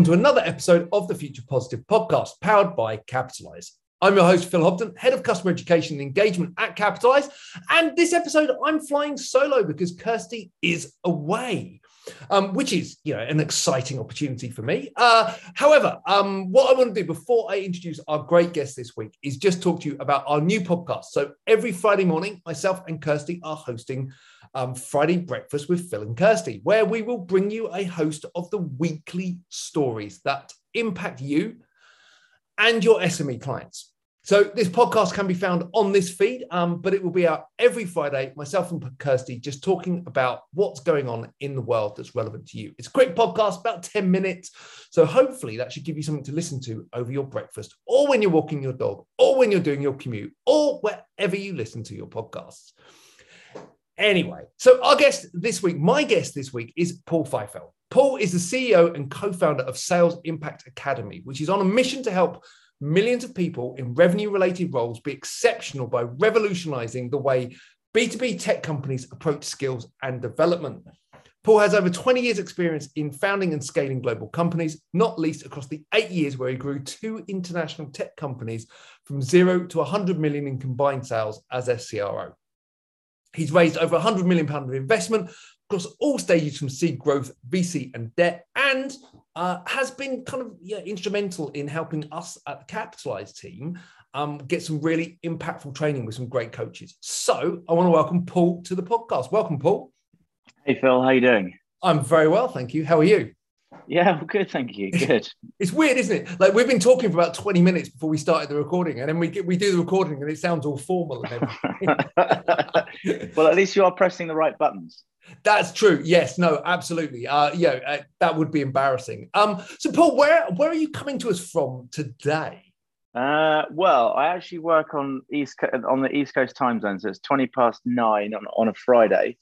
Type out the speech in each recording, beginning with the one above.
welcome to another episode of the Future Positive podcast powered by Capitalise. I'm your host, Phil Hobden, Head of Customer Education and Engagement at Capitalise. And this episode, I'm flying solo because Kirsty is away. Um, which is, you know, an exciting opportunity for me. Uh, however, um, what I want to do before I introduce our great guest this week is just talk to you about our new podcast. So every Friday morning, myself and Kirsty are hosting um, Friday Breakfast with Phil and Kirsty, where we will bring you a host of the weekly stories that impact you and your SME clients. So this podcast can be found on this feed, um, but it will be out every Friday. Myself and Kirsty just talking about what's going on in the world that's relevant to you. It's a quick podcast, about 10 minutes. So hopefully that should give you something to listen to over your breakfast or when you're walking your dog or when you're doing your commute or wherever you listen to your podcasts. Anyway, so our guest this week, my guest this week is Paul Fifield. Paul is the CEO and co founder of Sales Impact Academy, which is on a mission to help millions of people in revenue related roles be exceptional by revolutionizing the way B2B tech companies approach skills and development. Paul has over 20 years' experience in founding and scaling global companies, not least across the eight years where he grew two international tech companies from zero to 100 million in combined sales as a CRO. He's raised over 100 million pound of investment across all stages from seed growth, VC, and debt, and uh, has been kind of yeah, instrumental in helping us at the Capitalise team um, get some really impactful training with some great coaches. So I want to welcome Paul to the podcast. Welcome, Paul. Hey, Phil. How you doing? I'm very well, thank you. How are you? Yeah, well, good, thank you. Good. it's weird, isn't it? Like we've been talking for about 20 minutes before we started the recording, and then we get, we do the recording, and it sounds all formal and well, at least you are pressing the right buttons. That's true. Yes. No. Absolutely. Uh, yeah. Uh, that would be embarrassing. Um. So, Paul, where where are you coming to us from today? Uh, well, I actually work on east on the East Coast time zone, so it's twenty past nine on, on a Friday.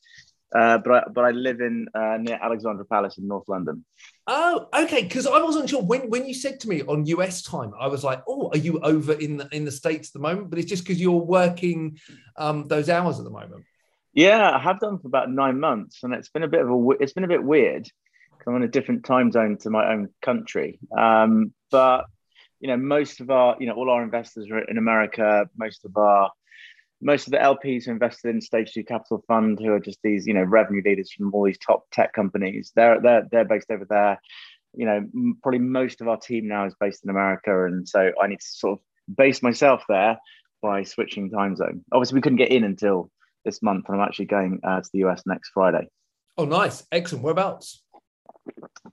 Uh, but I, but I live in uh, near Alexandra Palace in North London. Oh, okay. Because I wasn't sure when when you said to me on US time, I was like, "Oh, are you over in the in the states at the moment?" But it's just because you're working um, those hours at the moment. Yeah, I have done for about nine months, and it's been a bit of a it's been a bit weird because I'm in a different time zone to my own country. Um, but you know, most of our you know all our investors are in America. Most of our most of the LPs who invested in Stage Two Capital Fund, who are just these, you know, revenue leaders from all these top tech companies, they're they're they're based over there. You know, probably most of our team now is based in America, and so I need to sort of base myself there by switching time zone. Obviously, we couldn't get in until this month, and I'm actually going uh, to the US next Friday. Oh, nice, excellent. Whereabouts?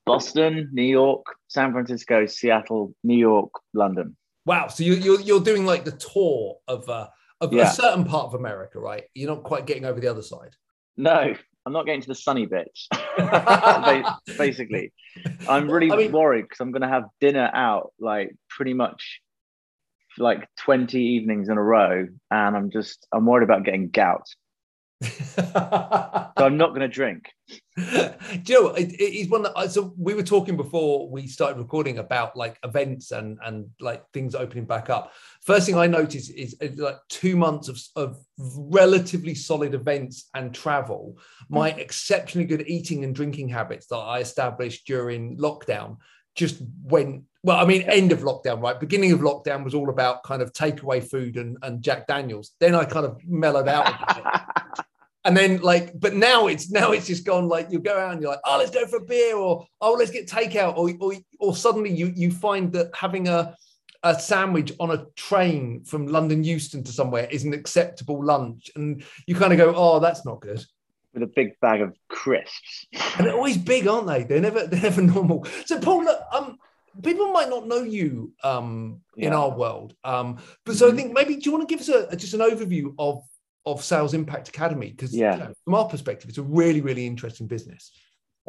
Boston, New York, San Francisco, Seattle, New York, London. Wow! So you, you're you're doing like the tour of uh, of yeah. a certain part of America, right? You're not quite getting over the other side. No, I'm not getting to the sunny bits. Basically, I'm really I mean, worried because I'm going to have dinner out like pretty much like 20 evenings in a row, and I'm just I'm worried about getting gout. so I'm not going to drink. Joe, it, it's one that so we were talking before we started recording about like events and and like things opening back up. First thing I noticed is, is like two months of, of relatively solid events and travel. My mm. exceptionally good eating and drinking habits that I established during lockdown just went well, I mean, end of lockdown, right? Beginning of lockdown was all about kind of takeaway food and, and Jack Daniels. Then I kind of mellowed out and then like, but now it's now it's just gone like you go out and you're like, oh, let's go for a beer, or oh, let's get takeout, or or, or suddenly you you find that having a a sandwich on a train from London Euston to somewhere is an acceptable lunch, and you kind of go, oh, that's not good with a big bag of crisps. And they're always big, aren't they? They're never they're never normal. So Paul, look, um, people might not know you um, yeah. in our world. Um, but so I mm-hmm. think maybe do you want to give us a, just an overview of of Sales Impact Academy? Because yeah. You know, from our perspective, it's a really really interesting business.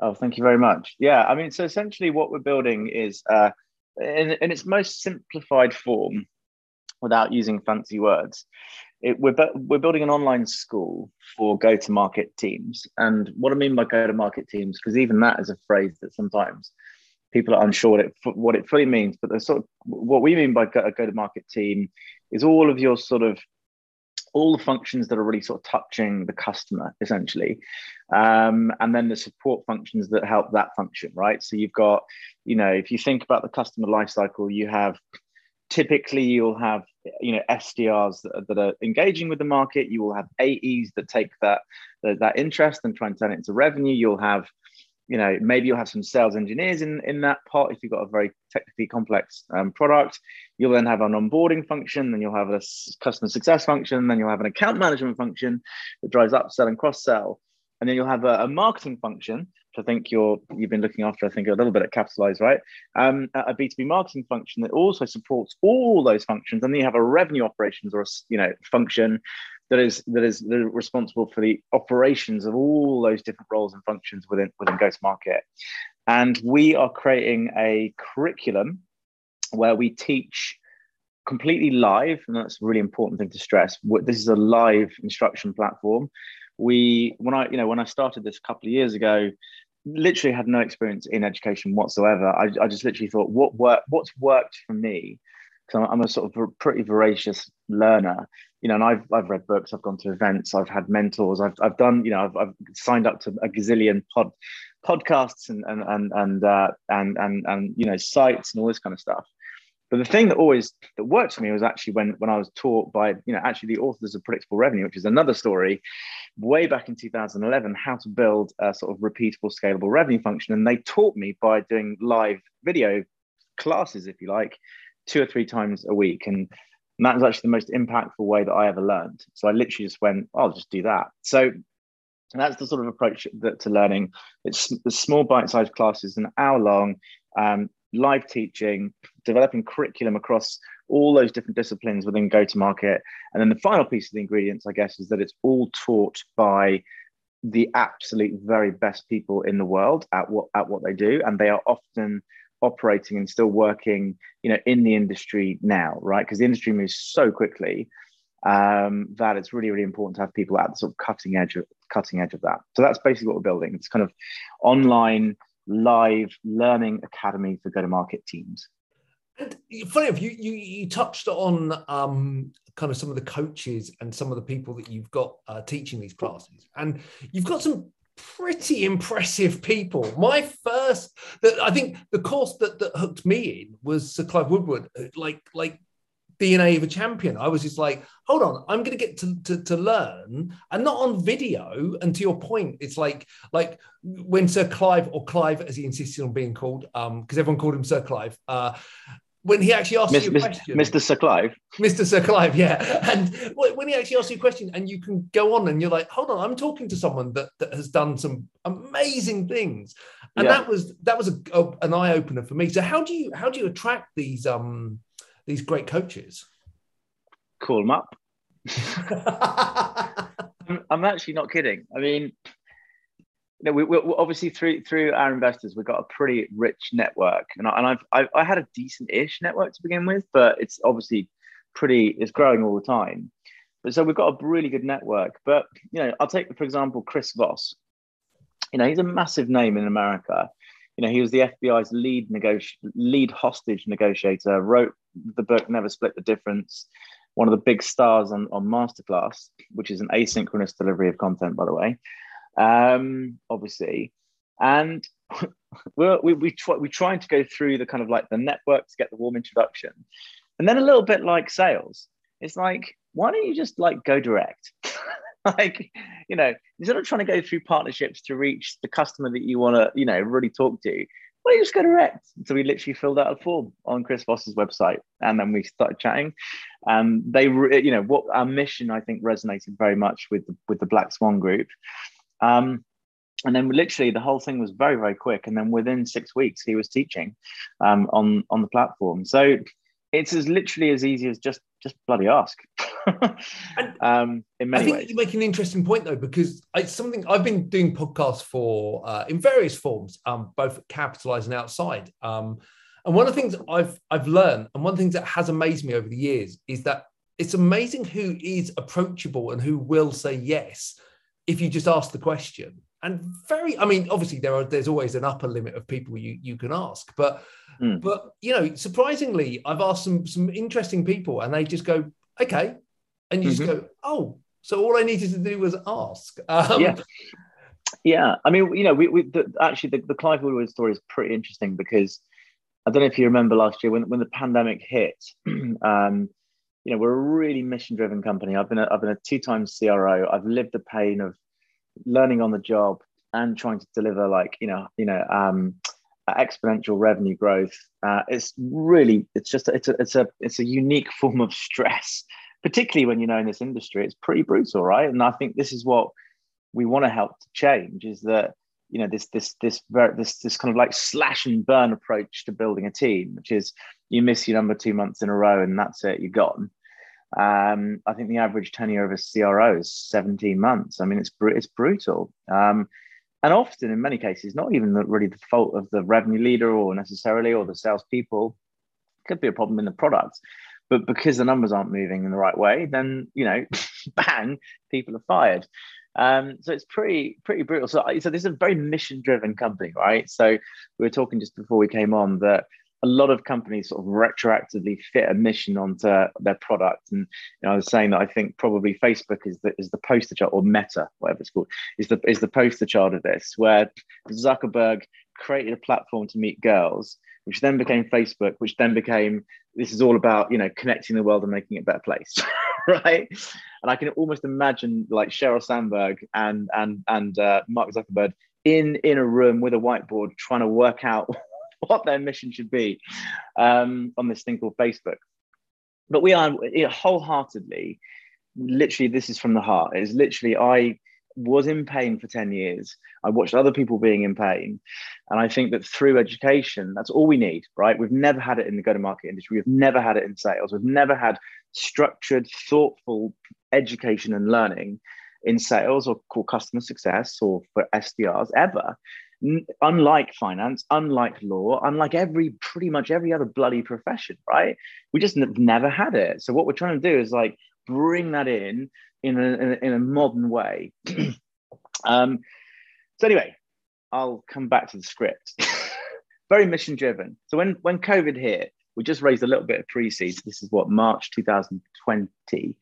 Oh, thank you very much. Yeah, I mean, so essentially, what we're building is uh, in, in its most simplified form, without using fancy words. It, we're, we're building an online school for go to market teams. And what I mean by go to market teams, because even that is a phrase that sometimes people are unsure what it, what it fully means. But the sort of what we mean by a go to market team is all of your sort of all the functions that are really sort of touching the customer essentially um, and then the support functions that help that function right so you've got you know if you think about the customer lifecycle you have typically you'll have you know SDRs that are, that are, engaging with the market. You will have AEs that take that that interest and try and turn it into revenue. You'll have you know maybe you'll have some sales engineers in in that part if you've got a very technically complex um, product. You'll then have an onboarding function, then you'll have a customer success function, then you'll have an account management function that drives upsell and cross sell, and then you'll have a, a marketing function I think you're you've been looking after, I think, a little bit at Capitalise, right? Um, a B2B marketing function that also supports all those functions. And then you have a revenue operations or a you know function that is that is responsible for the operations of all those different roles and functions within within go-to-market. And we are creating a curriculum where we teach completely live, and that's a really important thing to stress. This is a live instruction platform we when i you know when i started this a couple of years ago literally had no experience in education whatsoever. I, I just literally thought, what work, what's worked for me? Because I'm a sort of pretty voracious learner, you know, and I've, I've read books, I've gone to events, I've had mentors, I've, I've done, you know, I've, I've signed up to a gazillion pod, podcasts and, and, and, and, uh, and, and, and, you know, sites and all this kind of stuff. But the thing that always that worked for me was actually when when I was taught by you know actually the authors of Predictable Revenue, which is another story, way back in 2011, how to build a sort of repeatable, scalable revenue function, and they taught me by doing live video classes, if you like, two or three times a week, and, that was actually the most impactful way that I ever learned. So I literally just went, oh, I'll just do that. So that's the sort of approach that, to learning. It's the small bite-sized classes, an hour long. Um, live teaching, developing curriculum across all those different disciplines within go to market. And then the final piece of the ingredients, I guess, is that it's all taught by the absolute very best people in the world at what at what they do. And they are often operating and still working, you know, in the industry now, right? Because the industry moves so quickly um, that it's really, really important to have people at the sort of cutting edge of cutting edge of that. So that's basically what we're building. It's kind of online live learning academy for go-to-market teams. And funny enough, you, you you touched on um, kind of some of the coaches and some of the people that you've got uh, teaching these classes, and you've got some pretty impressive people. My first, that I think the course that that hooked me in was Sir Clive Woodward, like like DNA of a champion. I was just like, hold on, I'm going to get to, to, to learn and not on video. And to your point, it's like, like when Sir Clive or Clive, as he insisted on being called, um, because everyone called him Sir Clive, uh, when he actually asked you a question, Mr. Sir Clive, Mr. Sir Clive, yeah, and when he actually asks you a question, and you can go on, and you're like, hold on, I'm talking to someone that, that has done some amazing things, and yeah. that was that was a, a, an eye opener for me. So how do you how do you attract these um these great coaches? Call them up. I'm actually not kidding. I mean, know, we, we obviously through through our investors, we've got a pretty rich network, and, I, and I've, I've I had a decent-ish network to begin with, but it's obviously pretty it's growing all the time. But so we've got a really good network. But you know, I'll take for example Chris Voss. You know, he's a massive name in America. You know, he was the FBI's lead negoti- lead hostage negotiator. Wrote the book Never Split the Difference. One of the big stars on, on Masterclass, which is an asynchronous delivery of content, by the way. Um, obviously, and we're, we we try, we're trying to go through the kind of like the network to get the warm introduction, and then a little bit like sales. It's like, why don't you just like go direct? like, you know, instead of trying to go through partnerships to reach the customer that you want to, you know, really talk to, well, you just go direct. So we literally filled out a form on Chris Voss's website, and then we started chatting. And they, you know, what our mission I think resonated very much with the, with the Black Swan Group. Um, and then literally the whole thing was very very quick and then within six weeks he was teaching um, on on the platform so it's as literally as easy as just just bloody ask um, in many I think ways. you make an interesting point though, because it's something I've been doing podcasts for uh, in various forms, um, both capitalize and outside. Um, and one of the things I've I've learned, and one of the things that has amazed me over the years, is that it's amazing who is approachable and who will say yes if you just ask the question and very i mean obviously there are there's always an upper limit of people you you can ask but mm. but you know surprisingly i've asked some some interesting people and they just go okay and you mm-hmm. just go, oh, so all I needed to do was ask. Um, yeah. I needed to do was ask. Yeah. Yeah. I mean, you know, we, we the, actually the, the Clive Woodward story is pretty interesting because I don't know if you remember last year when, when the pandemic hit, um, you know, we're a really mission driven company. I've been a, I've been a two-time CRO. I've lived the pain of learning on the job and trying to deliver like, you know, you know, um, exponential revenue growth. Uh, it's really, it's just, it's a, it's a, it's a unique form of stress, particularly when you know in this industry, it's pretty brutal, right? And I think this is what we want to help to change is that you know this this this this this kind of like slash and burn approach to building a team, which is you miss your number two months in a row and that's it, you're gone. Um, I think the average tenure of a CRO is 17 months. I mean, it's it's brutal. Um, and often in many cases not even the, really the fault of the revenue leader or necessarily or the salespeople. It could be a problem in the product. But because the numbers aren't moving in the right way then you know bang people are fired. Um, so it's pretty pretty brutal. So, so this is a very mission driven company right? So we were talking just before we came on that a lot of companies sort of retroactively fit a mission onto their product. And you know, I was saying that I think probably Facebook is the is the poster child or Meta, whatever it's called, is the is the poster child of this, where Zuckerberg created a platform to meet girls, which then became Facebook, which then became this is all about you know connecting the world and making it a better place, right? And I can almost imagine like Sheryl Sandberg and and and uh, Mark Zuckerberg in in a room with a whiteboard trying to work out what their mission should be um, on this thing called Facebook. But we are wholeheartedly, literally, this is from the heart. It's literally, I was in pain for 10 years. I watched other people being in pain. And I think that through education, that's all we need, right? We've never had it in the go to market industry. We've never had it in sales. We've never had structured, thoughtful education and learning in sales or called customer success or for SDRs ever unlike finance, unlike law, unlike every pretty much every other bloody profession, right? We just n- never had it. So what we're trying to do is like bring that in in a, in a, modern way. um, so anyway, I'll come back to the script. Very mission driven. So when when COVID hit, we just raised a little bit of pre-seed. This is what March 2020.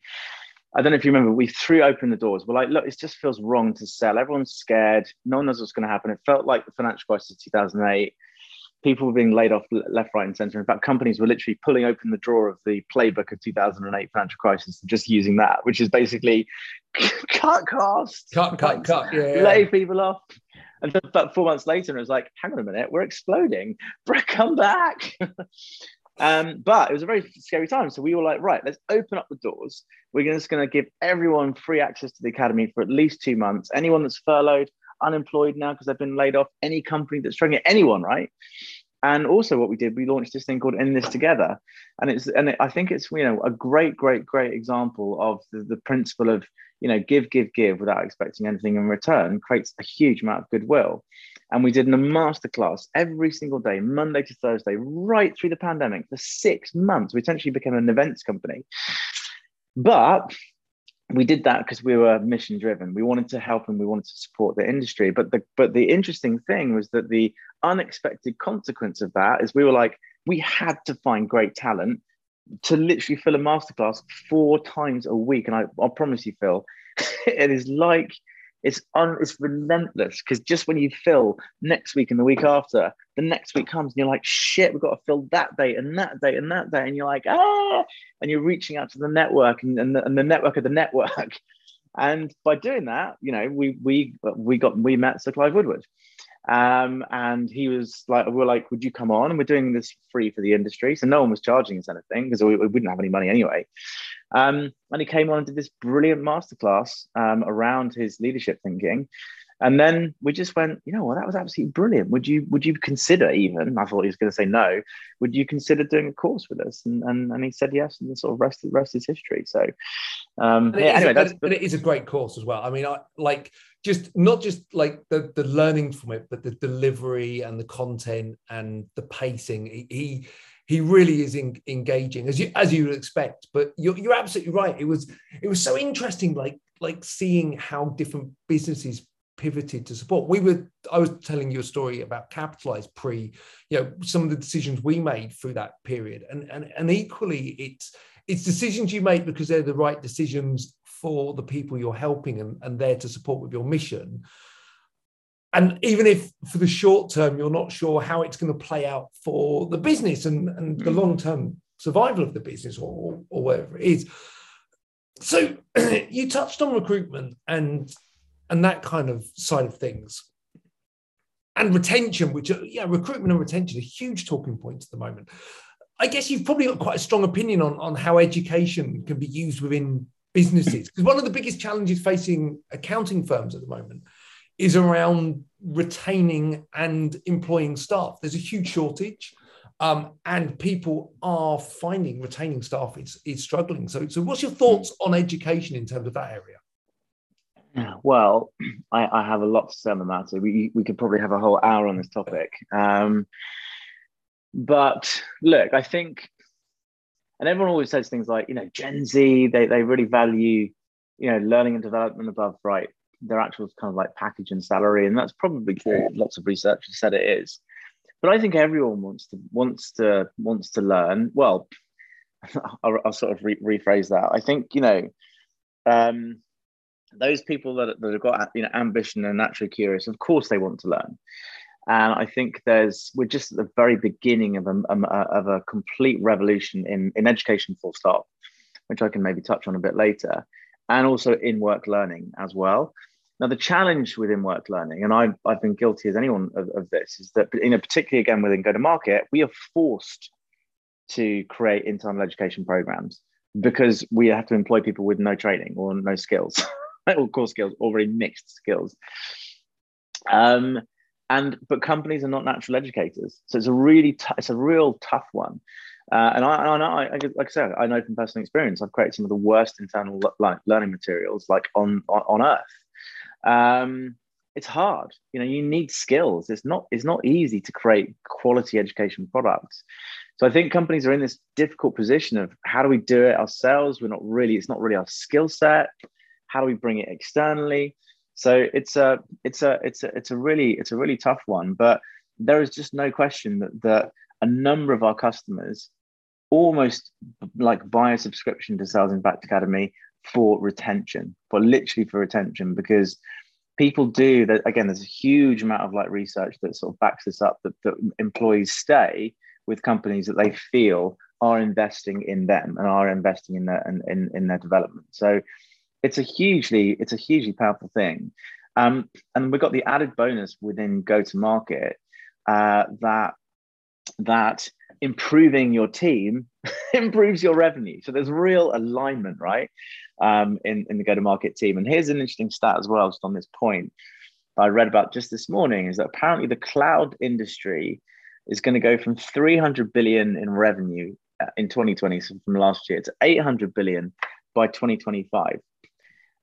I don't know if you remember, we threw open the doors. We're like, look, it just feels wrong to sell. Everyone's scared. No one knows what's going to happen. It felt like the financial crisis of 2008. People were being laid off left, right, and center. In fact, companies were literally pulling open the drawer of the playbook of 2008 financial crisis and just using that, which is basically cut costs, cut, cut, cut, yeah, lay people off. And then, about four months later, it was like, hang on a minute, we're exploding. Come back. Um, but it was a very scary time. So we were like, right, let's open up the doors. We're just going to give everyone free access to the academy for at least two months. Anyone that's furloughed, unemployed now because they've been laid off, any company that's struggling, anyone, right? And also, what we did, we launched this thing called "In This Together," and it's and it, I think it's you know a great, great, great example of the, the principle of you know give, give, give without expecting anything in return creates a huge amount of goodwill. And we did a masterclass every single day, Monday to Thursday, right through the pandemic for six months. We essentially became an events company. But we did that because we were mission driven. We wanted to help and we wanted to support the industry. But the but the interesting thing was that the unexpected consequence of that is we were like, we had to find great talent to literally fill a masterclass four times a week. And I, I promise you, Phil, it is like it's un, it's relentless because just when you fill next week and the week after, the next week comes and you're like, shit, we've got to fill that date and that date and that day, and you're like, ah, and you're reaching out to the network and, and, the, and the network of the network. And by doing that, you know, we we we got we met Sir Clive Woodward. Um, and he was like, we were like, would you come on? And we're doing this free for the industry. So no one was charging us anything because we, we, wouldn't have any money anyway. Um, and he came on and did this brilliant masterclass um, around his leadership thinking. And then we just went, you know what, that was absolutely brilliant. Would you would you consider even? I thought he was going to say no. Would you consider doing a course with us? And and, and he said yes, and the sort of rest the rest is history. So um, yeah, anyway, a, that's but it is a great course as well. I mean, I like just not just like the the learning from it, but the delivery and the content and the pacing. He he really is in, engaging as you as you would expect. But you're you're absolutely right. It was it was so interesting, like like seeing how different businesses pivoted to support. We were, I was telling you a story about capitalized pre, you know, some of the decisions we made through that period. And and and equally it's it's decisions you make because they're the right decisions for the people you're helping and, and there to support with your mission and even if for the short term you're not sure how it's going to play out for the business and, and the mm. long term survival of the business or, or whatever it is so you touched on recruitment and and that kind of side of things and retention which are, yeah recruitment and retention are huge talking points at the moment i guess you've probably got quite a strong opinion on on how education can be used within businesses because one of the biggest challenges facing accounting firms at the moment is around retaining and employing staff. There's a huge shortage, um, and people are finding retaining staff is, is struggling. So, so what's your thoughts on education in terms of that area? Well, I, I have a lot to say on the matter. We, we could probably have a whole hour on this topic. Um, but look, I think, and everyone always says things like, you know, Gen Z, they, they really value, you know, learning and development above right their actual kind of like package and salary, and that's probably true. Lots of research has said it is, but I think everyone wants to wants to wants to learn. Well, I'll, I'll sort of re- rephrase that. I think you know, um, those people that, that have got you know ambition and naturally curious, of course they want to learn. And I think there's we're just at the very beginning of a, um, uh, of a complete revolution in in education, full stop, which I can maybe touch on a bit later and also in work learning as well. Now, the challenge within work learning, and I've, I've been guilty as anyone of, of this, is that, you know, particularly again within go to market, we are forced to create internal education programs because we have to employ people with no training or no skills, or core skills, or very mixed skills. Um, and but companies are not natural educators, so it's a really t- it's a real tough one. Uh, and I, I, I, like I said, I know from personal experience, I've created some of the worst internal learning materials like on on, on earth. Um, it's hard, you know. You need skills. It's not it's not easy to create quality education products. So I think companies are in this difficult position of how do we do it ourselves? We're not really. It's not really our skill set. How do we bring it externally? So it's a it's a it's a it's a really it's a really tough one. But there is just no question that that a number of our customers almost like buy a subscription to Sales Impact Academy for retention, for literally for retention, because people do that. Again, there's a huge amount of like research that sort of backs this up that, that employees stay with companies that they feel are investing in them and are investing in their in, in, in their development. So it's a hugely it's a hugely powerful thing. Um, and we've got the added bonus within go to market uh, that that improving your team improves your revenue. So there's real alignment, right? Um, in, in the go-to-market team. And here's an interesting stat as well, just on this point that I read about just this morning is that apparently the cloud industry is going to go from 300 billion in revenue uh, in 2020, so from last year, to 800 billion by 2025.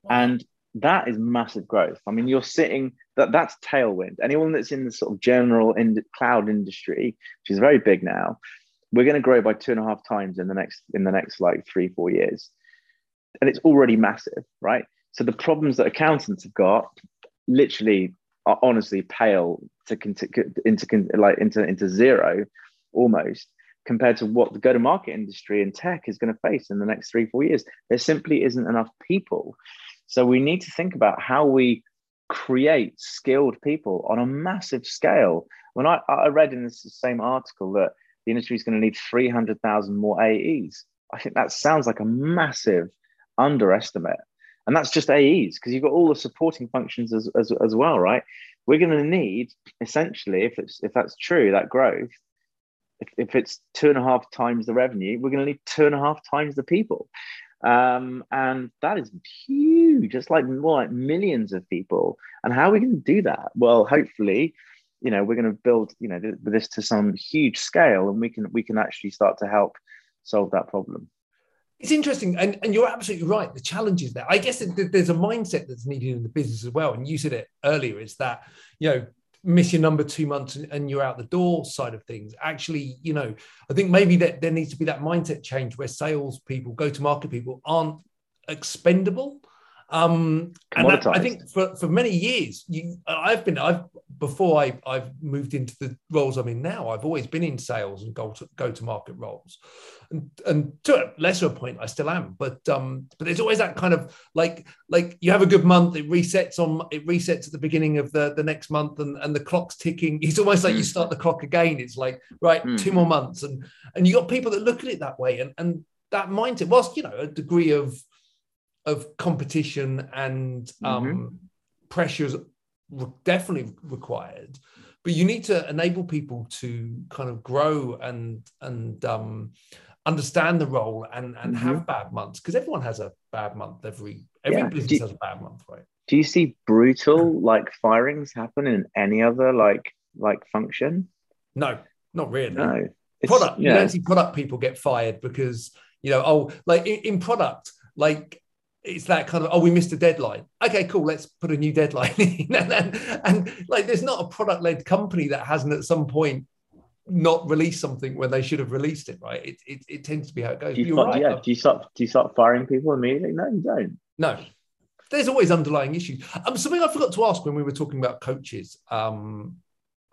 And that is massive growth. I mean, you're sitting that that's tailwind. Anyone that's in the sort of general in cloud industry, which is very big now, we're going to grow by two and a half times in the next in the next like three four years, and it's already massive, right? So the problems that accountants have got, literally, are honestly pale to into like into into zero, almost compared to what the go to market industry and tech is going to face in the next three four years. There simply isn't enough people so we need to think about how we create skilled people on a massive scale. When I, I read in this same article that the industry is going to need 300,000 more AEs, I think that sounds like a massive underestimate. And that's just AEs because you've got all the supporting functions as, as, as well, right? We're going to need essentially, if it's if that's true, that growth, if, if it's two and a half times the revenue, we're going to need two and a half times the people. Um, and that is huge. It's like more like millions of people. And how are we going to do that? Well, hopefully, you know, we're going to build, you know, this to some huge scale, and we can we can actually start to help solve that problem. It's interesting, and, and you're absolutely right. The challenge is there. I guess there's a mindset that's needed in the business as well. And you said it earlier: is that you know miss your number two months and, you're out the door side of things. Actually, you know, I think maybe that there needs to be that mindset change where sales people, go to market people aren't expendable. Um, and that, I think for, for many years, you, I've been, I've before I, I've moved into the roles I'm in now, I've always been in sales and go to go to market roles, and and to a lesser point, I still am. But um, but there's always that kind of like like you have a good month, it resets on it resets at the beginning of the the next month, and and the clock's ticking. It's almost like mm. you start the clock again. It's like right, mm. two more months, and and you got people that look at it that way, and and that mindset, whilst you know a degree of of competition and um, mm-hmm. pressures definitely required but you need to enable people to kind of grow and and um, understand the role and and mm-hmm. have bad months because everyone has a bad month every every yeah. business you, has a bad month right do you see brutal like firings happen in any other like like function no not really no product yeah. you don't see product people get fired because you know oh like in, in product like it's that kind of oh we missed a deadline. Okay cool let's put a new deadline in. And, and, and like there's not a product led company that hasn't at some point not released something when they should have released it right? It, it, it tends to be how it goes. Do you, start, right. yeah do you start do you start firing people immediately? No you don't. No. There's always underlying issues. Um something i forgot to ask when we were talking about coaches um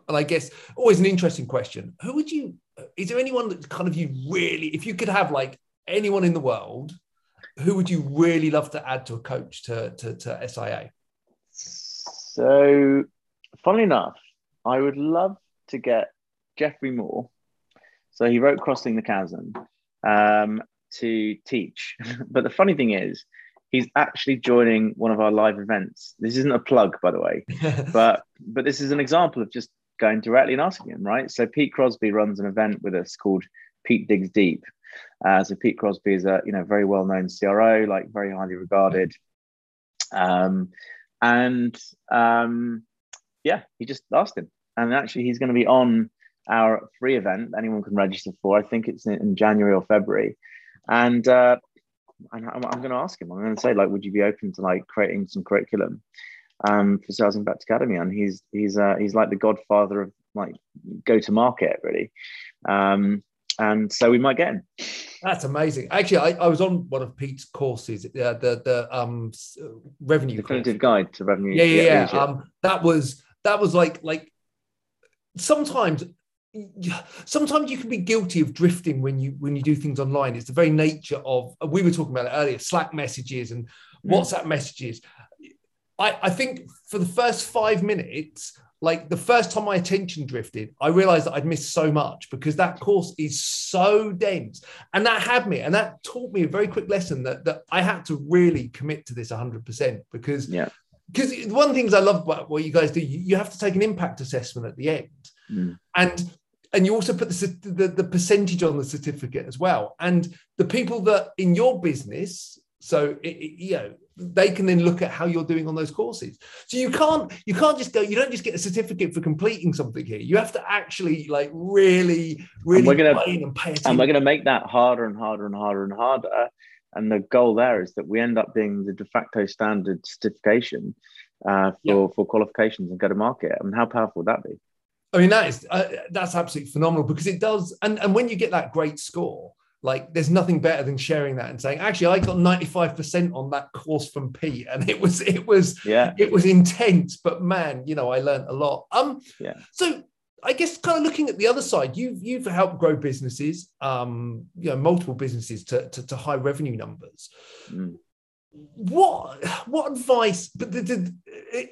and i guess always an interesting question. Who would you is there anyone that kind of you really if you could have like anyone in the world who would you really love to add to a coach to, to, to SIA? So, funnily enough, I would love to get Geoffrey Moore. So he wrote Crossing the Chasm um, to teach. but the funny thing is, he's actually joining one of our live events. This isn't a plug, by the way, but but this is an example of just going directly and asking him, right? So Pete Crosby runs an event with us called Pete Digs Deep, uh, so Pete Crosby is a you know very well known CRO, like very highly regarded, um, and um, yeah, he just asked him, and actually he's going to be on our free event. Anyone can register for. I think it's in, January or February, and uh, I'm, I'm going to ask him. I'm going to say like, would you be open to like creating some curriculum um, for Sales Impact Academy? And he's he's uh, he's like the godfather of like go to market really. Um, and so we might get him. That's amazing. Actually, I, I was on one of Pete's courses, uh, the the um revenue definitive guide to revenue. Yeah, yeah, yeah. yeah. Um, that was that was like like sometimes sometimes you can be guilty of drifting when you when you do things online it's the very nature of we were talking about it earlier slack messages and mm. whatsapp messages I, I think for the first five minutes like the first time my attention drifted, I realized that I'd missed so much because that course is so dense. And that had me, and that taught me a very quick lesson that, that I had to really commit to this 100% because, yeah. Because one of the things I love about what you guys do, you, you have to take an impact assessment at the end. Mm. And and you also put the, the, the percentage on the certificate as well. And the people that in your business, so it, it, you know, they can then look at how you're doing on those courses. So you can't you can't just go. You don't just get a certificate for completing something here. You have to actually like really really and we're gonna, and pay attention. And we're going to make that harder and harder and harder and harder. And the goal there is that we end up being the de facto standard certification uh, for yeah. for qualifications and go to market. I mean, how powerful would that be? I mean, that is uh, that's absolutely phenomenal because it does. And and when you get that great score like there's nothing better than sharing that and saying actually i got 95% on that course from pete. And it was it was yeah. it was intense but man you know i learned a lot. Um yeah. so i guess kind of looking at the other side you've you've helped grow businesses um you know multiple businesses to to, to high revenue numbers. Mm. what what advice but the, the,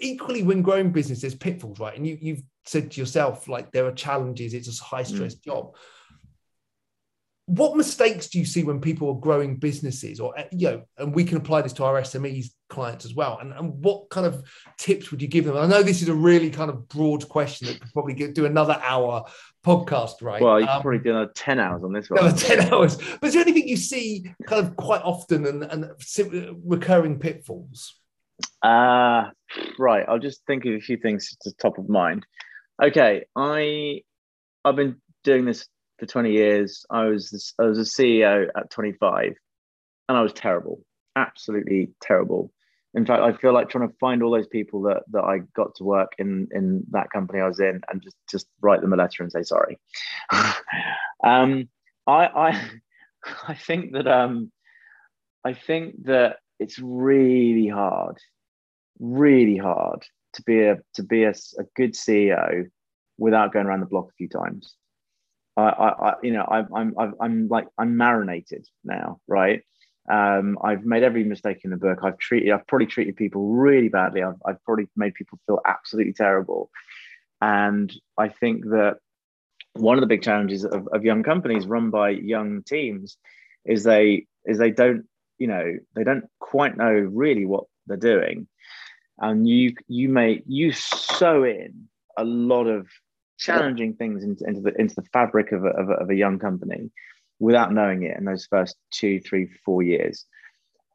equally when growing businesses pitfalls right? And you you've said to yourself like there are challenges it's a high stress mm. job what mistakes do you see when people are growing businesses or you know and we can apply this to our smes clients as well. And, and what kind of tips would you give them? I know this is a really kind of broad question that could probably get, do another hour podcast right? Well you um, probably do another 10 hours on this one. Another 10 hours. But is there anything you see kind of quite often and, and recurring pitfalls? Uh right. I'll just think of a few things to top of mind. Okay. I i've been doing this for 20 years. I was I was a CEO at 25, and I was terrible, absolutely terrible. In fact, I feel like trying to find all those people that that I got to work in in that company I was in, and just just write them a letter and say sorry. um, I I I think that um, I think that it's really hard, really hard to be a to be a, a good CEO without going around the block a few times. I, I, I you know, I'm, I'm, I'm like, I'm marinated now, right? Um, I've made every mistake in the book. I've treated, I've probably treated people really badly. I've, I've probably made people feel absolutely terrible. And I think that one of the big challenges of, of young companies run by young teams is they is they don't you know they don't quite know really what they're doing and you you may you sew in a lot of challenging things into, into the into the fabric of a, of a, of a young company without knowing it in those first two three four years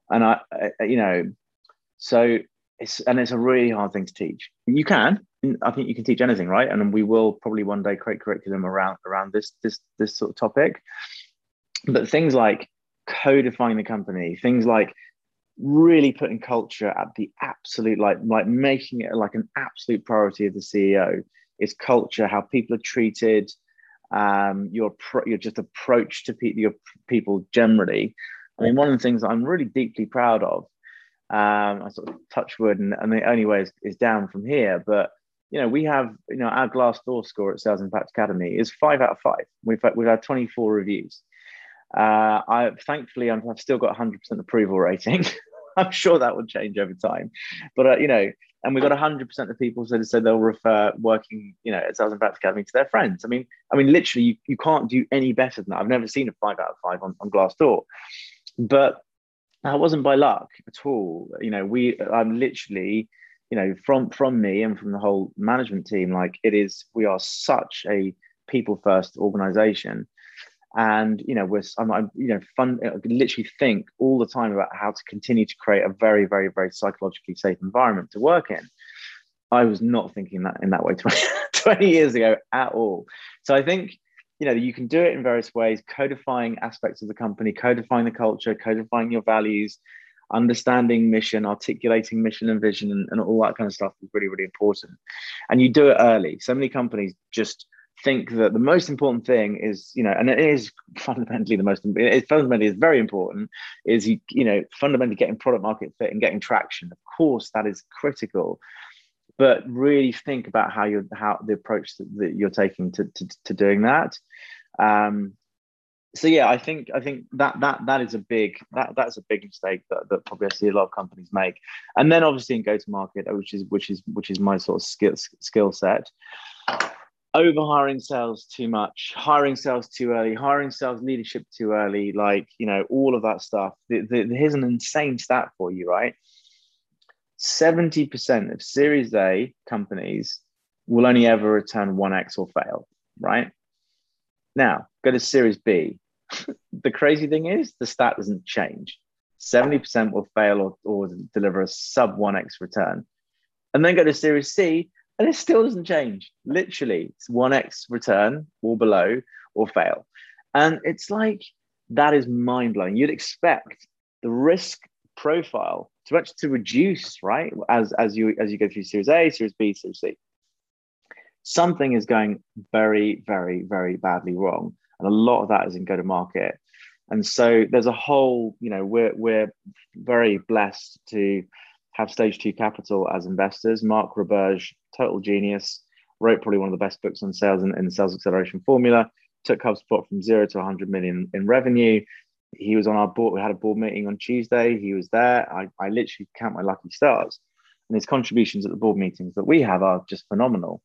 and I, I you know so it's and it's a really hard thing to teach you can I think you can teach anything, right? And we will probably one day create curriculum around around this this this sort of topic. But things like codifying the company, things like really putting culture at the absolute like like making it like an absolute priority of the CEO is culture, how people are treated, um, your pro- your just approach to pe- your people generally. I mean, one of the things I'm really deeply proud of, um, I sort of touch wood, and, and the only way is, is down from here, but you know, we have, you know, our Glassdoor score at Sales Impact Academy is five out of five. We've had, we've had 24 reviews. Uh, I thankfully I've still got 100% approval rating. I'm sure that will change over time, but uh, you know, and we've got 100% of people that said they'll refer working, you know, at Sales Impact Academy to their friends. I mean, I mean, literally, you, you can't do any better than that. I've never seen a five out of five on, on Glassdoor, but that wasn't by luck at all. You know, we I'm literally you know from from me and from the whole management team like it is we are such a people first organization and you know we're I'm, I'm, you know fun uh, I literally think all the time about how to continue to create a very very very psychologically safe environment to work in i was not thinking that in that way 20, 20 years ago at all so i think you know you can do it in various ways codifying aspects of the company codifying the culture codifying your values understanding mission, articulating mission and vision, and, and all that kind of stuff is really, really important. And you do it early. So many companies just think that the most important thing is, you know, and it is fundamentally the most, it fundamentally is very important, is you, you know, fundamentally getting product market fit and getting traction. Of course, that is critical. But really think about how you're how the approach that, that you're taking to, to, to doing that. Um, so yeah, I think I think that that that is a big that that's a big mistake that, that probably I see a lot of companies make. And then obviously in go to market, which is which is which is my sort of skill skill set. Over hiring sales too much, hiring sales too early, hiring sales leadership too early, like you know all of that stuff. The, the, here's an insane stat for you, right? Seventy percent of Series A companies will only ever return one X or fail, right? Now, go to Series B the crazy thing is the stat doesn't change. 70% will fail or, or deliver a sub 1x return. And then go to Series C and it still doesn't change. Literally, it's 1x return or below or fail. And it's like that is mind blowing. You'd expect the risk profile to actually to reduce, right? As as you as you go through Series A, Series B, Series C. Something is going very, very, very badly wrong and a lot of that is in go to market and so there's a whole you know we're we're very blessed to have stage two capital as investors. Mark roberge total genius wrote probably one of the best books on sales and in, in the sales acceleration formula took hubspot from zero to 100 million in revenue. He was on our board we had a board meeting on tuesday he was there. I, I literally count my lucky stars. And his contributions at the board meetings that we have are just phenomenal.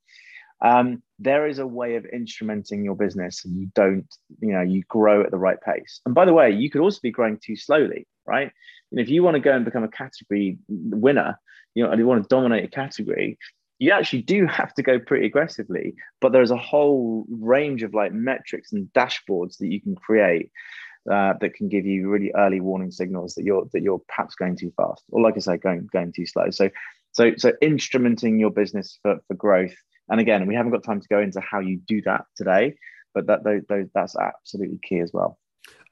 Um, there is a way of instrumenting your business and you don't you know you grow at the right pace. And by the way you could also be growing too slowly right? And if you want to go and become a category winner you know and you want to dominate a category you actually do have to go pretty aggressively but there's a whole range of like metrics and dashboards that you can create uh, that can give you really early warning signals that you're that you're perhaps going too fast or like i say going going too slow. So so so instrumenting your business for, for growth. And again, we haven't got time to go into how you do that today, but that that's absolutely key as well.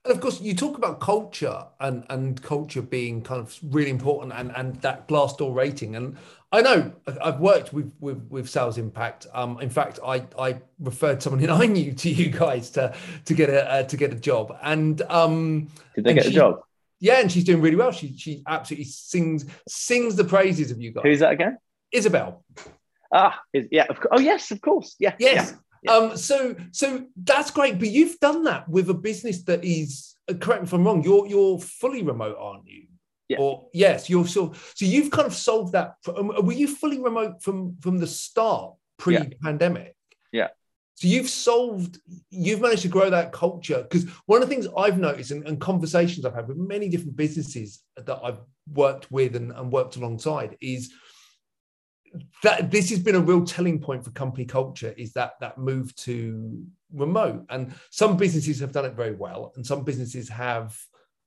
And of course, you talk about culture and, and culture being kind of really important and, and that Glassdoor rating. And I know I've worked with, with, with Sales Impact. Um, in fact, I, I referred someone in I knew to you guys to, to get a uh, to get a job. And um, did they get she, a job? Yeah, and she's doing really well. She she absolutely sings sings the praises of you guys. Who's that again? Isabel. Ah, is, yeah. Of, oh, yes, of course. Yeah. Yes. Yeah. Um. So so that's great, but you've done that with a business that is. uh, Correct me if I'm wrong. You're you're fully remote, aren't you? Yeah. Or yes, you're so so you've kind of solved that. um, Were you fully remote from from the start, pre-pandemic? Yeah. So you've solved, you've managed to grow that culture. Because one of the things I've noticed and, and conversations I've had with many different businesses that I've worked with and, and worked alongside is that this has been a real telling point for company culture is that that move to remote. And some businesses have done it very well and some businesses have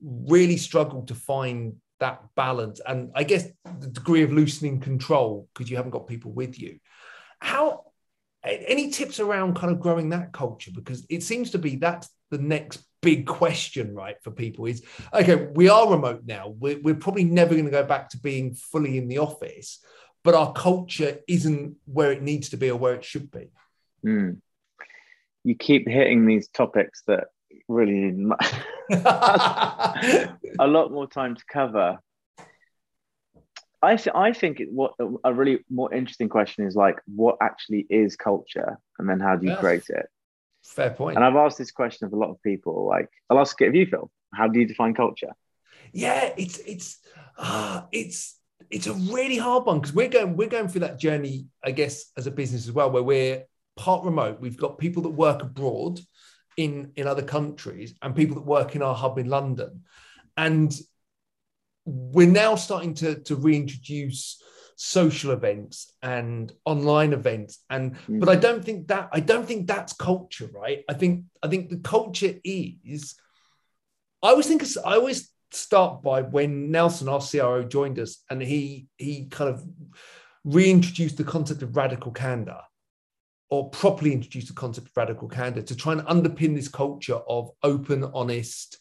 really struggled to find that balance. And i guess the degree of loosening control because you haven't got people with you. How any tips around kind of growing that culture? Because it seems to be that's the next big question right for people is okay we are remote now. We're, we're probably never going to go back to being fully in the office but our culture isn't where it needs to be or where it should be Hmm. You keep hitting these topics that really need a lot more time to cover. I, th- I think it, what a really more interesting question is like, what actually is culture, and then how do you Yes. create it? fair point. And I've asked this question of a lot of people. Like, I'll ask it of you, Phil. How do you define culture? yeah it's it's ah it's it's a really hard one because we're going we're going through that journey i guess as a business as well where we're part remote. We've got people that work abroad in in other countries and people that work in our hub in london. And we're now starting to to reintroduce social events and online events. And Mm. but i don't think that i don't think that's culture right? I think i think the culture is i always think i always start by when nelson our cro joined us and he he kind of reintroduced the concept of radical candor or properly introduced the concept of radical candor to try and underpin this culture of open honest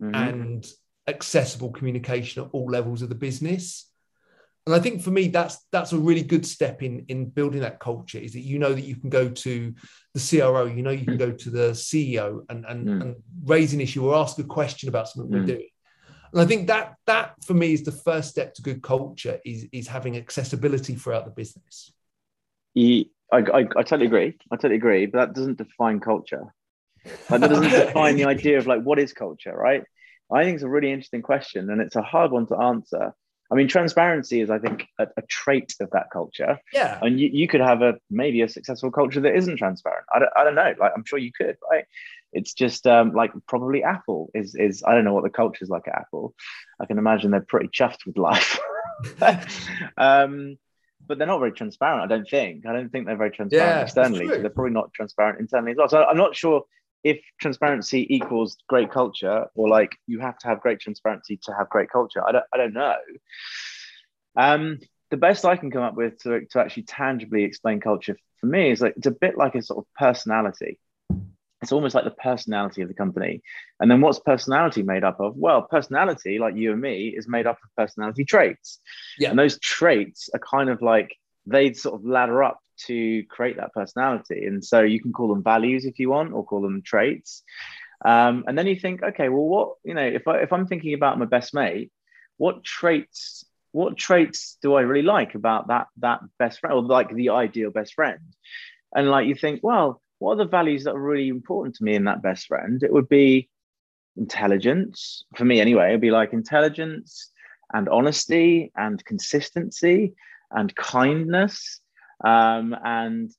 Mhm. and accessible communication at all levels of the business. And I think for me, that's that's a really good step in in building that culture. Is that you know that you can go to the CRO, you know you can go to the CEO and and, Mm. and raise an issue or ask a question about something Mm. we're doing. And I think that that for me is the first step to good culture is is having accessibility throughout the business. You- I, I, I totally agree. I totally agree. But that doesn't define culture. Like, that doesn't define the idea of like what is culture, right? I think it's a really interesting question, and it's a hard one to answer. I mean, transparency is, I think, a, a trait of that culture, Yeah. and you, you could have a maybe a successful culture that isn't transparent. I don't, I don't know. Like, I'm sure you could, right? It's just um, like probably Apple is is I don't know what the culture is like at Apple. I can imagine they're pretty chuffed with life. um, but they're not very transparent. I don't think. I don't think they're very transparent Yeah, externally. So they're probably not transparent internally as well. So I'm not sure if transparency equals great culture or like you have to have great transparency to have great culture. I don't. I don't know. Um, the best I can come up with to, to actually tangibly explain culture for me is like it's a bit like a sort of personality. It's almost like the personality of the company. And then what's personality made up of? Well, personality, like you and me, is made up of personality traits. Yeah. And those traits are kind of like they sort of ladder up to create that personality. And so you can call them values if you want, or call them traits. Um, and then you think, okay, well, what you know, if I if I'm thinking about my best mate, what traits what traits do I really like about that that best friend, or like the ideal best friend? And like you think, well, what are the values that are really important to me in that best friend? It would be intelligence for me anyway. It'd be like intelligence and honesty and consistency and kindness um, and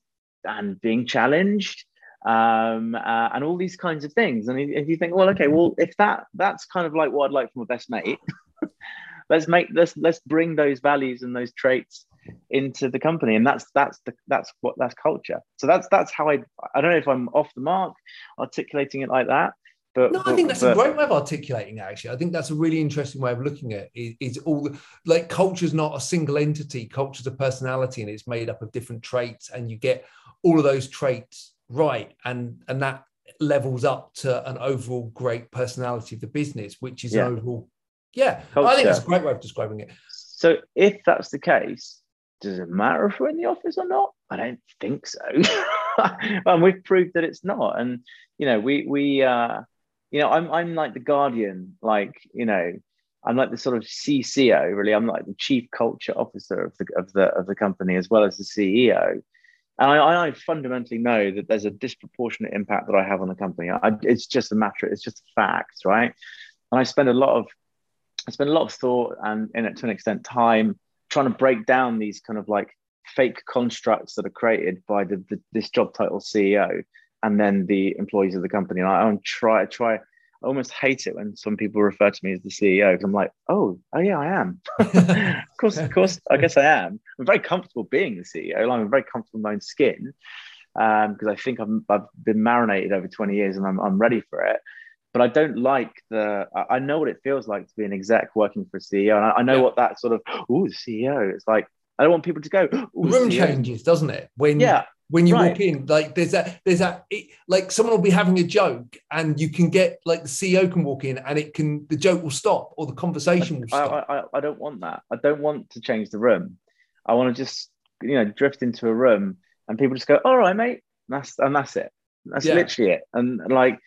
and being challenged um, uh, and all these kinds of things. And if you think, well, okay, well, if that that's kind of like what I'd like from a best mate, let's make let's let's bring those values and those traits into the company, and that's that's the that's what that's culture. So that's that's how I I don't know if I'm off the mark articulating it like that, but No, I think that's a great way of articulating. it, Actually, I think that's a really interesting way of looking at it. Is, is all like culture's not a single entity. Culture's a personality, and it's made up of different traits, and you get all of those traits right, and and that levels up to an overall great personality of the business, which is Yeah. overall. Yeah, I think that's a great way of describing it. So if that's the case, does it matter if we're in the office or not? I don't think so. and we've proved that it's not. And you know, we we uh, you know, I'm I'm like the guardian, like you know, I'm like the sort of CCO, really. I'm like the chief culture officer of the of the of the company as well as the CEO. And I, I fundamentally know that there's a disproportionate impact that I have on the company. I, it's just a matter, it's just a fact, right? And I spend a lot of I spend a lot of thought and, and to an extent time trying to break down these kind of like fake constructs that are created by the, the this job title CEO and then the employees of the company. And I, I try try I almost hate it when some people refer to me as the CEO because I'm like, oh, oh yeah, I am. of course, of course, I guess I am. I'm very comfortable being the CEO. I'm very comfortable in my own skin because um, I think I'm, I've been marinated over 20 years and I'm, I'm ready for it. But I don't like the. I know what it feels like to be an exec working for a CEO, and I, I know yeah. what that sort of. Oh, the CEO. It's like I don't want people to go. Room changes, doesn't it? When yeah, when you right. walk in like there's that there's that it, like someone will be having a joke and you can get like the ceo can walk in and it can the joke will stop or the conversation will stop I, I, I don't want that i don't want to change the room i want to just you know drift into a room and people just go all right mate and that's and that's it that's yeah. literally it and like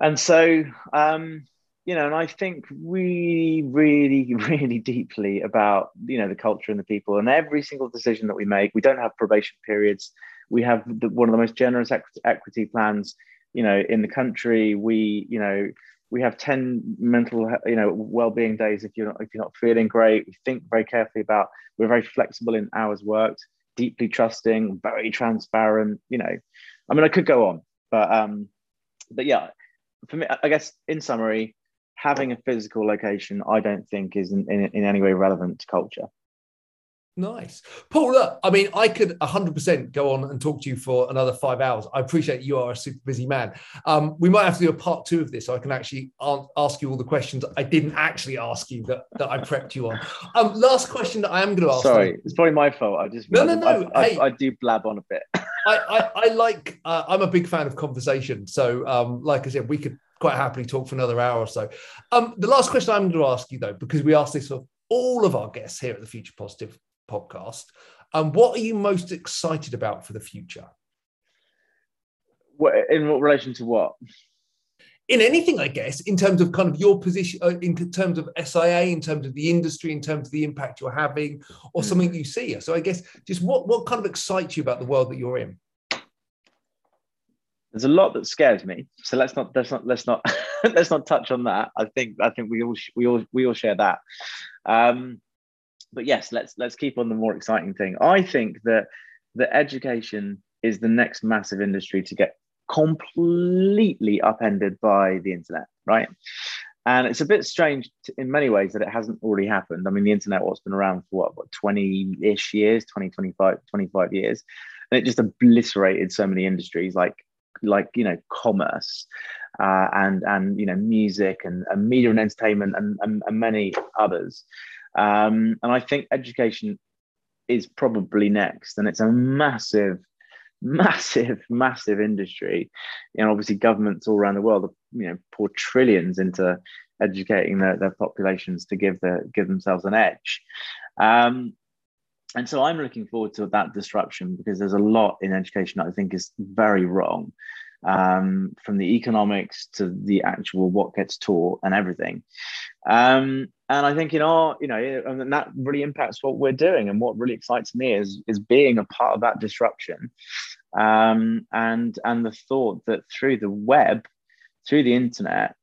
and so um you know, and I think really, really, really deeply about you know the culture and the people, and every single decision that we make. We don't have probation periods. We have the, one of the most generous equity plans, you know, in the country. We, you know, we have 10 mental you know well-being days if you're not if you're not feeling great we think very carefully about we're very flexible in hours worked deeply trusting very transparent you know i mean i could go on but um but yeah for me i guess in summary having a physical location, I don't think is in, in, in any way relevant to culture. Nice. Paul, look, I mean, I could 100% go on and talk to you for another five hours. I appreciate you are a super busy man. Um, we might have to do a part two of this so I can actually ask you all the questions I didn't actually ask you that, that I prepped you on. Um, last question that I am going to ask. Sorry, them. it's probably my fault. I just, no, no, no. I, hey, I, I do blab on a bit. I, I, I, like, uh, I'm a big fan of conversation. So, um, like I said, we could quite happily talk for another hour or so. Um, the last question I'm going to ask you, though, because we ask this of all of our guests here at the Future Positive podcast, um, what are you most excited about for the future? in what relation to what? In anything, I guess, in terms of kind of your position, uh, in terms of SIA, in terms of the industry, in terms of the impact you're having, or hmm. something you see. So, I guess, just what what kind of excites you about the world that you're in? there's a lot that scares me. So let's not let's not let's not let's not touch on that. I think I think we all we all we all share that. Um, but yes, let's let's keep on the more exciting thing. I think that the education is the next massive industry to get completely upended by the internet, right? And it's a bit strange to, in many ways that it hasn't already happened. I mean, the internet, what's been around for what, what 20 ish years, 20, 25, 25 years. And it just obliterated so many industries like like you know commerce uh, and and you know music and, and media and entertainment and, and, and many others um, and i think education is probably next and it's a massive massive massive industry. You know, obviously governments all around the world you know pour trillions into educating their, their populations to give the give themselves an edge. Um, and so I'm looking forward to that disruption because there's a lot in education that I think is very wrong, um, from the economics to the actual what gets taught and everything. Um, and I think in our, you know, and that really impacts what we're doing. And what really excites me is is being a part of that disruption, um, and and the thought that through the web, through the internet,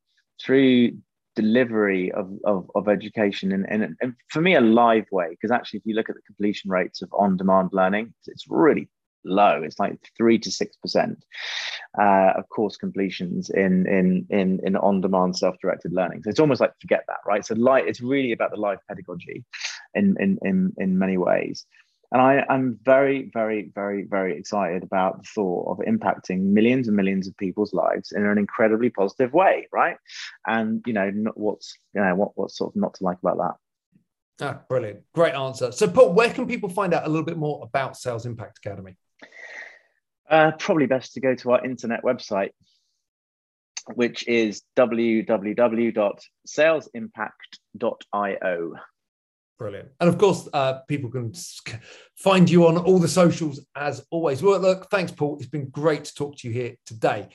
through delivery of, of, of education and, and, in, for me a live way because actually if you look at the completion rates of on-demand learning it's really low it's like three to six percent uh, of course completions in in in, in on-demand self-directed learning so it's almost like forget that right so light it's really about the live pedagogy in in in, in many ways and I, am very, very, very, very excited about the thought of impacting millions and millions of people's lives in an incredibly positive way, right? And you know, what's you know what what's sort of not to like about that. Ah, brilliant, great answer. So, Paul, where can people find out a little bit more about Sales Impact Academy? Uh, probably best to go to our internet website, which is www.salesimpact.io. Brilliant. And of course, uh, people can find you on all the socials as always. Well, look, thanks, Paul. It's been great to talk to you here today.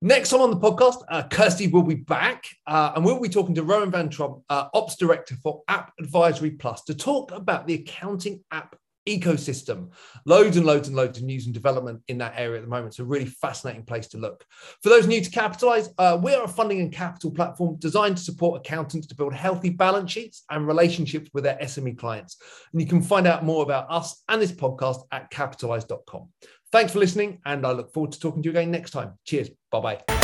Next time on the podcast, uh, Kirsty will be back uh, and we'll be talking to Rowan Van Tromp, uh, Ops Director for App Advisory Plus, to talk about the accounting app ecosystem. Loads and loads and loads of news and development in that area at the moment. It's a really fascinating place to look. For those new to Capitalise, uh, we are a funding and capital platform designed to support accountants to build healthy balance sheets and relationships with their SME clients. And you can find out more about us and this podcast at capitalise.com. Thanks for listening, and I look forward to talking to you again next time. Cheers. Bye bye.